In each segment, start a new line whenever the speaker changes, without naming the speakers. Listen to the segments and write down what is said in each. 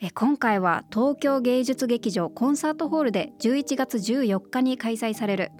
え今回は東京芸術劇場コンサートホールで11月14日に開催される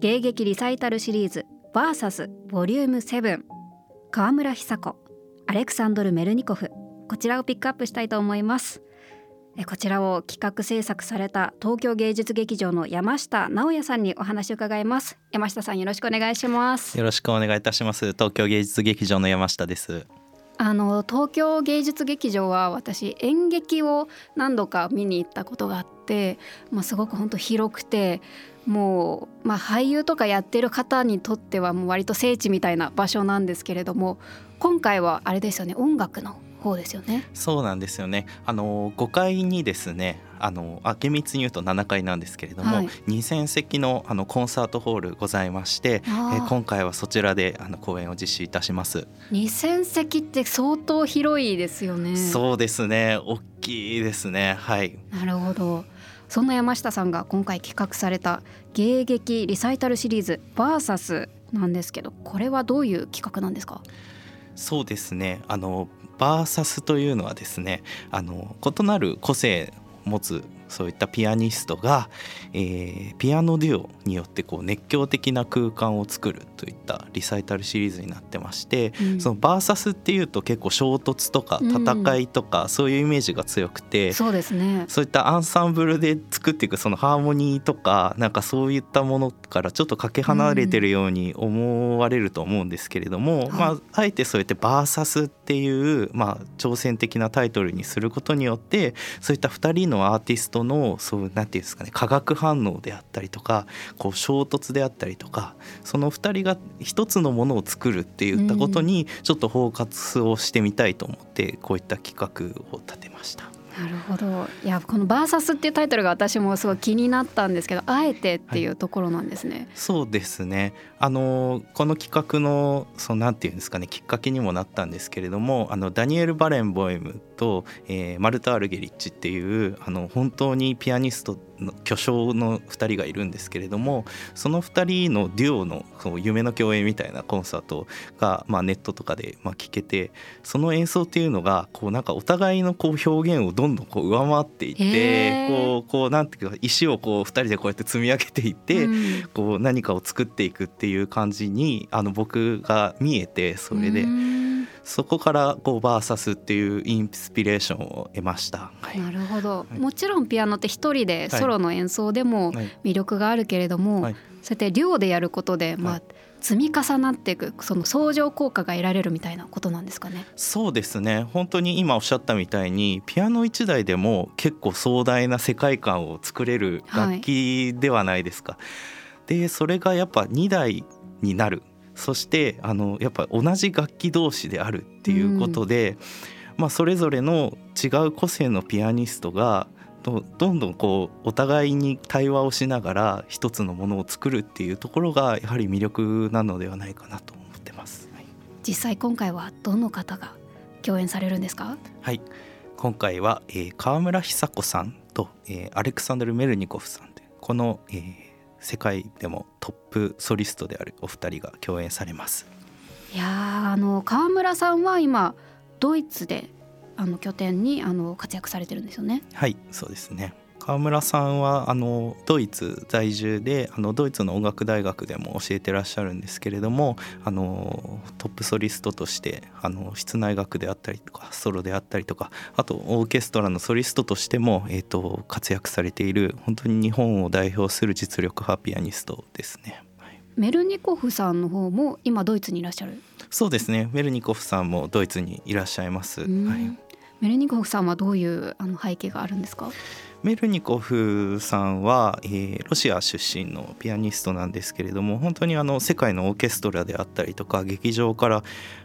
芸劇リサイタルシリーズ VS ボリューム7川村久子アレクサンドル・メルニコフこちらをピックアップしたいと思います。こちらを企画制作された東京芸術劇場の山下直也さんにお話を伺います。山下さんよろしくお願いします。
よろしくお願いいたします。東京芸術劇場の山下です。
あの東京芸術劇場は私演劇を何度か見に行ったことがあって、まあ、すごく本当広くてもう、まあ、俳優とかやってる方にとってはもう割と聖地みたいな場所なんですけれども今回はあれですよね音楽の方ですよね。
そうなんですよね。あの5階にですねあのあ厳密に言うと7階なんですけれども、
はい。
2000席のあのコンサートホールございましてえ
あー。
今回はそちらであの公演を実施いたします、
2000席って相当広いですよね。
そうですね。大きいですね。はい。
なるほど。そんな山下さんが今回企画された芸劇リサイタルシリーズ VS なんですけどこれはどういう企画なんですか？
そうですね。あのバーサスというのはですねあの異なる個性を持つそういったピアニストが、えーピアノデュオによってこう熱狂的な空間を作るといったリサイタルシリーズになってまして、
うん。
そのバーサスっていうと結構衝突とか戦いとか、そういうイメージが強くて、
そうですね。
そういったアンサンブルで作っていくそのハーモニーとかなんかそういったものからちょっとかけ離れてるように思われると思うんですけれども、まああえてそうやってバーサスっていうまあ挑戦的なタイトルにすることによってそういった2人のアーティストのそうなんていうんですかね化学反応であったりとかこう衝突であったりとかその2人が一つのものを作るっていったことにちょっとフォーカスをしてみたいと思ってこういった企画を立てました。
なるほど。いやこの「バーサスっていうタイトルが私もすごい気になったんですけどあえてっていうところなんですね。
そうですね。あのこの企画のそのなんていうんですかねきっかけにもなったんですけれどもあのダニエル・バレンボエムと、えーマルタ・アルゲリッチっていうあの本当にピアニスト巨匠の2人がいるんですけれどもその2人のデュオのその夢の共演みたいなコンサートが、まあ、ネットとかでまあ聞けてその演奏っていうのがこうなんかお互いのこう表現をどんどんこう上回っていってこうこうなんていうか石をこう2人でこうやって積み上げていって、
うん。
こう何かを作っていくっていう感じにあの僕が見えてそれで。
うん
そこからこうバーサスっていうインスピレーションを得ました。はい。
なるほど、
はい。
もちろんピアノって一人でソロの演奏でも
はい。
魅力があるけれども、
はい。
そうやって量でやることで、まあ
はい。
積み重なっていくその相乗効果が得られるみたいなことなんですかね？
そうですね。本当に今おっしゃったみたいにピアノ1台でも結構壮大な世界観を作れる楽器ではないですか。でそれがやっぱ2台になるそしてあのやっぱ同じ楽器同士であるっていうことで、まあ、それぞれの違う個性のピアニストがどどんどんこうお互いに対話をしながら一つのものを作るっていうところがやはり魅力なのではないかなと思ってます。はい。
実際今回はどの方が共演されるんですか？
はい、今回は、えー川村久子さんと、えーアレクサンドル・メルニコフさんでこの、えー世界でもトップソリストであるお二人が共演されます。
いやーあの川村さんは今ドイツであの拠点にあの活躍されてるんですよね。
はいそうですね川村さんはあのドイツ在住であのドイツの音楽大学でも教えてらっしゃるんですけれどもあのトップソリストとしてあの室内楽であったりとかソロであったりとかあとオーケストラのソリストとしても、えー、と活躍されている本当に日本を代表する実力派ピアニストですね。はい
メルニコフさんの方も今ドイツにいらっしゃる？
そうですねメルニコフさんもドイツにいらっしゃいます。
うん
はい
メルニコフさんはどういうあの背景があるんですか？
メルニコフさんは、えーロシア出身のピアニストなんですけれども本当にあの世界のオーケストラであったりとか劇場から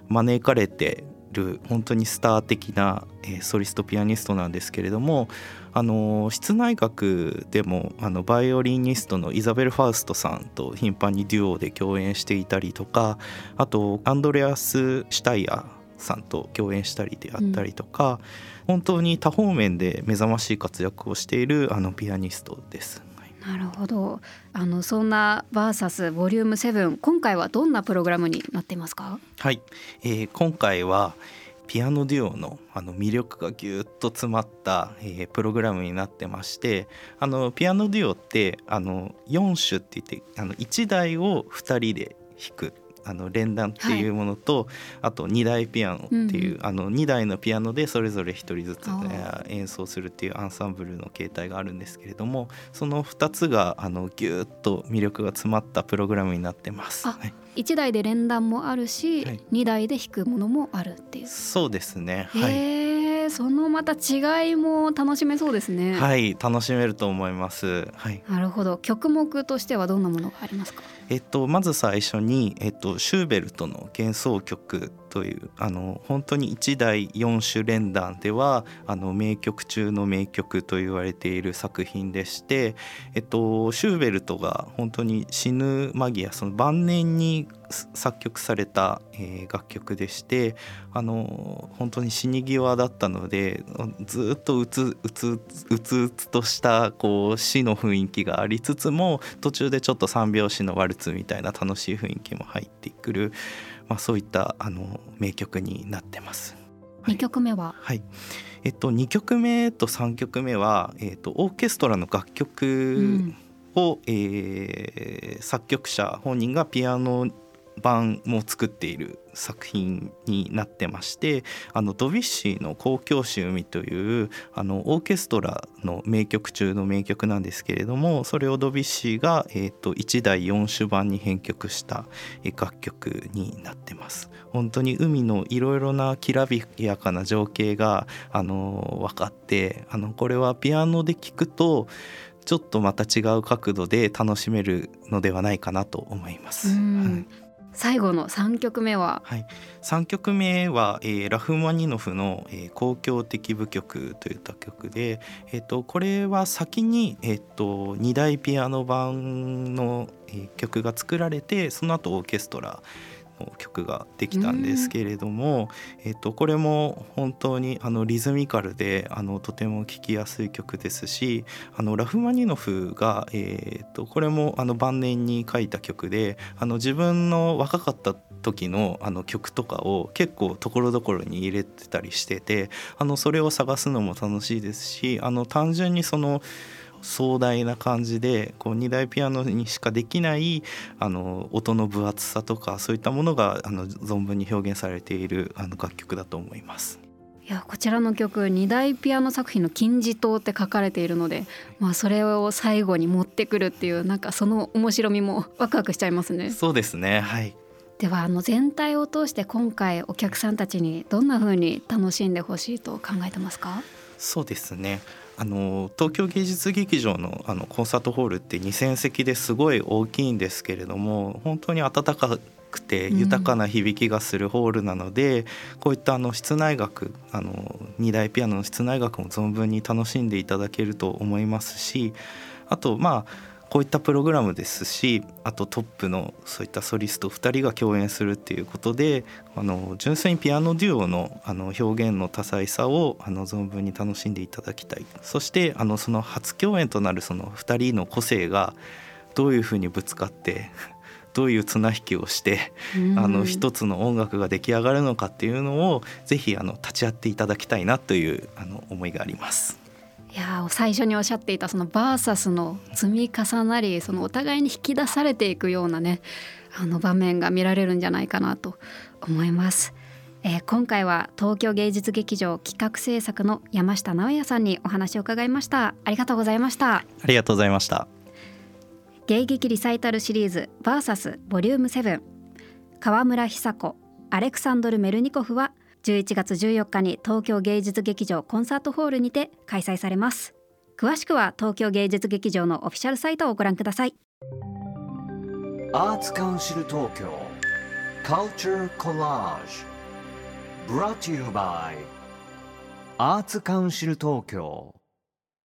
招かれてる本当にスター的な、えーソリストピアニストなんですけれどもあの室内楽でもあのバイオリニストのイザベル・ファウストさんと頻繁にデュオで共演していたりとかあとアンドレアス・シュタイヤさんと共演したりであったりとか、本当に多方面で目覚ましい活躍をしているあのピアニストです。はい。
なるほど。あのそんなバーサスボリューム7今回はどんなプログラムになっていますか？
はい、えー今回はピアノデュオのあの魅力がぎゅっと詰まった、えープログラムになってましてあのピアノデュオってあの4種って言ってあの1台を2人で弾くあの連弾っていうものと、あと2台ピアノっていう、あの2台のピアノでそれぞれ1人ずつ、
あ
えー演奏するっていうアンサンブルの形態があるんですけれどもその2つがあのぎゅっと魅力が詰まったプログラムになってます。
あ
はい
1台で連弾もあるし、
はい
2台で弾くものもあるっていう、
そうですね。はい。
そのまた違いも楽しめそうですね、
はい、楽しめると思います。はい。
なるほど曲目としてはどんなものがありますか？
えっとまず最初にえっとシューベルトの幻想曲というあの本当に一代四種連弾ではあの名曲中の名曲と言われている作品でして、えっとシューベルトが本当に死ぬ間際その晩年に作曲された、えー楽曲でしてあの本当に死に際だったのでずっとうつうつうつうつとしたこう死の雰囲気がありつつも途中でちょっと三拍子のワルツみたいな楽しい雰囲気も入ってくる、まあ、そういったあの名曲になってます。はい。
2曲目は？
はい。えっと、2曲目と3曲目は、えっと、オーケストラの楽
う
曲
ん。
を、えー作曲者本人がピアノ版も作っている作品になってましてあのドビュッシーの「交響詩海」というあのオーケストラの名曲中の名曲なんですけれどもそれをドビュッシーが、えー、と1台4種版に編曲したえー楽曲になってます。本当に海のいろいろなきらびやかな情景があの分かってあのこれはピアノで聴くとちょっとまた違う角度で楽しめるのではないかなと思います。
うん
はい
最後の3曲目は？
はい、3曲目は、えーラフマニノフの、えー公共的舞曲」といった曲で、えー、とこれは先に、えー、と2大ピアノ版の、えー曲が作られてその後オーケストラ曲ができたんですけれども、えー、とこれも本当にあのリズミカルであのとても聴きやすい曲ですしあのラフマニノフが、えー、とこれもあの晩年に書いた曲であの自分の若かった時のあの曲とかを結構ところどころに入れてたりしててあのそれを探すのも楽しいですしあの単純にその壮大な感じでこう2台ピアノにしかできないあの音の分厚さとかそういったものがあの存分に表現されているあの楽曲だと思います。
いやこちらの曲2大ピアノ作品の金字塔って書かれているので、まあ、それを最後に持ってくるっていうなんかその面白みもワクワクしちゃいますね。
そうですねはい
ではあの全体を通して今回お客さんたちにどんな風に楽しんでほしいと考えてますか？
そうですねあの東京芸術劇場のあのコンサートホールって2,000席ですごい大きいんですけれども本当に温かくて豊かな響きがするホールなので、こういったあの室内楽あの2台ピアノの室内楽も存分に楽しんでいただけると思いますしあとまあこういったプログラムですしあとトップのそういったソリスト2人が共演するっていうことであの純粋にピアノデュオのあの表現の多彩さをあの存分に楽しんでいただきたいそしてあのその初共演となるその2人の個性がどういうふうにぶつかって どういう綱引きをしてあの一つの音楽が出来上がるのかっていうのをぜひあの立ち会っていただきたいなというあの思いがあります。
いやー最初におっしゃっていたそのバーサスの積み重なりそのお互いに引き出されていくようなねあの場面が見られるんじゃないかなと思います。えー今回は東京芸術劇場企画制作の山下直也さんにお話を伺いましたありがとうございました
ありがとうございました。
芸劇リサイタルシリーズバーサスボリューム7川村久子アレクサンドル・メルニコフは11月14日に東京芸術劇場コンサートホールにて開催されます。詳しくは東京芸術劇場のオフィシャルサイトをご覧ください。
アーツカウンシル東京 Culture Collage Brought to you by アーツカウンシル東京